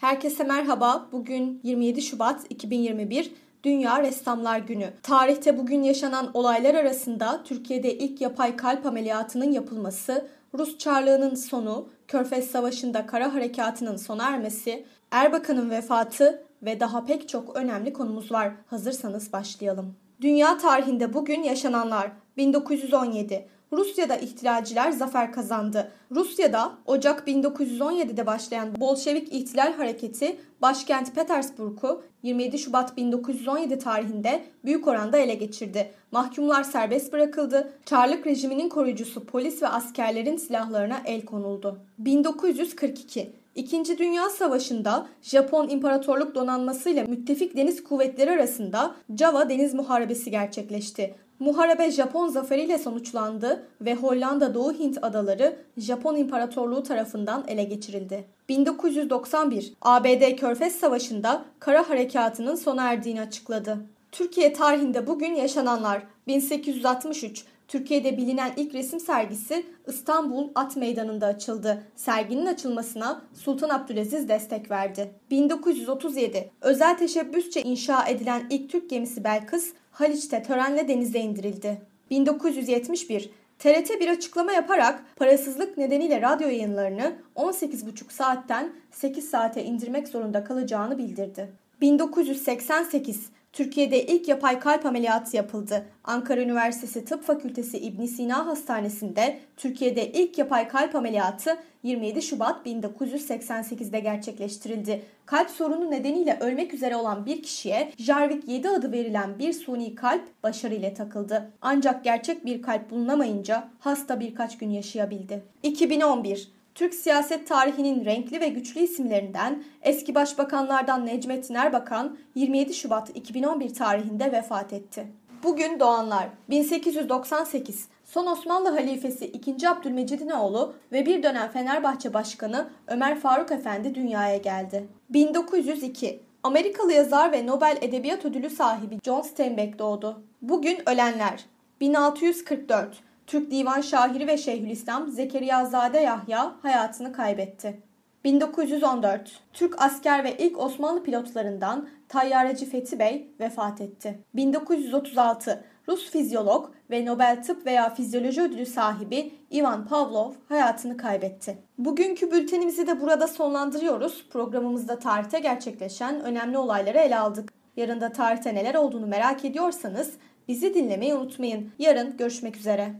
Herkese merhaba. Bugün 27 Şubat 2021 Dünya Ressamlar Günü. Tarihte bugün yaşanan olaylar arasında Türkiye'de ilk yapay kalp ameliyatının yapılması, Rus Çarlığı'nın sonu, Körfez Savaşı'nda kara harekatının sona ermesi, Erbakan'ın vefatı ve daha pek çok önemli konumuz var. Hazırsanız başlayalım. Dünya tarihinde bugün yaşananlar 1917 Rusya'da ihtilalciler zafer kazandı. Rusya'da Ocak 1917'de başlayan Bolşevik ihtilal hareketi başkent Petersburg'u 27 Şubat 1917 tarihinde büyük oranda ele geçirdi. Mahkumlar serbest bırakıldı. Çarlık rejiminin koruyucusu polis ve askerlerin silahlarına el konuldu. 1942 İkinci Dünya Savaşı'nda Japon İmparatorluk Donanması ile müttefik deniz kuvvetleri arasında Java Deniz Muharebesi gerçekleşti. Muharebe Japon zaferiyle sonuçlandı ve Hollanda Doğu Hint adaları Japon İmparatorluğu tarafından ele geçirildi. 1991 ABD Körfez Savaşı'nda kara harekatının sona erdiğini açıkladı. Türkiye tarihinde bugün yaşananlar 1863 Türkiye'de bilinen ilk resim sergisi İstanbul At Meydanı'nda açıldı. Serginin açılmasına Sultan Abdülaziz destek verdi. 1937 özel teşebbüsçe inşa edilen ilk Türk gemisi Belkıs Haliç'te törenle denize indirildi. 1971 TRT bir açıklama yaparak parasızlık nedeniyle radyo yayınlarını 18,5 saatten 8 saate indirmek zorunda kalacağını bildirdi. 1988 Türkiye'de ilk yapay kalp ameliyatı yapıldı. Ankara Üniversitesi Tıp Fakültesi İbn Sina Hastanesi'nde Türkiye'de ilk yapay kalp ameliyatı 27 Şubat 1988'de gerçekleştirildi. Kalp sorunu nedeniyle ölmek üzere olan bir kişiye Jarvik 7 adı verilen bir suni kalp başarıyla takıldı. Ancak gerçek bir kalp bulunamayınca hasta birkaç gün yaşayabildi. 2011 Türk siyaset tarihinin renkli ve güçlü isimlerinden eski başbakanlardan Necmettin Erbakan 27 Şubat 2011 tarihinde vefat etti. Bugün doğanlar 1898 son Osmanlı halifesi 2. Abdülmecid'in oğlu ve bir dönem Fenerbahçe Başkanı Ömer Faruk Efendi dünyaya geldi. 1902 Amerikalı yazar ve Nobel Edebiyat Ödülü sahibi John Steinbeck doğdu. Bugün ölenler 1644 Türk divan şairi ve Şeyhülislam Zekeriyazade Yahya hayatını kaybetti. 1914 Türk asker ve ilk Osmanlı pilotlarından Tayyareci Fethi Bey vefat etti. 1936 Rus fizyolog ve Nobel Tıp veya Fizyoloji Ödülü sahibi Ivan Pavlov hayatını kaybetti. Bugünkü bültenimizi de burada sonlandırıyoruz. Programımızda tarihte gerçekleşen önemli olayları ele aldık. Yarın da tarihte neler olduğunu merak ediyorsanız bizi dinlemeyi unutmayın. Yarın görüşmek üzere.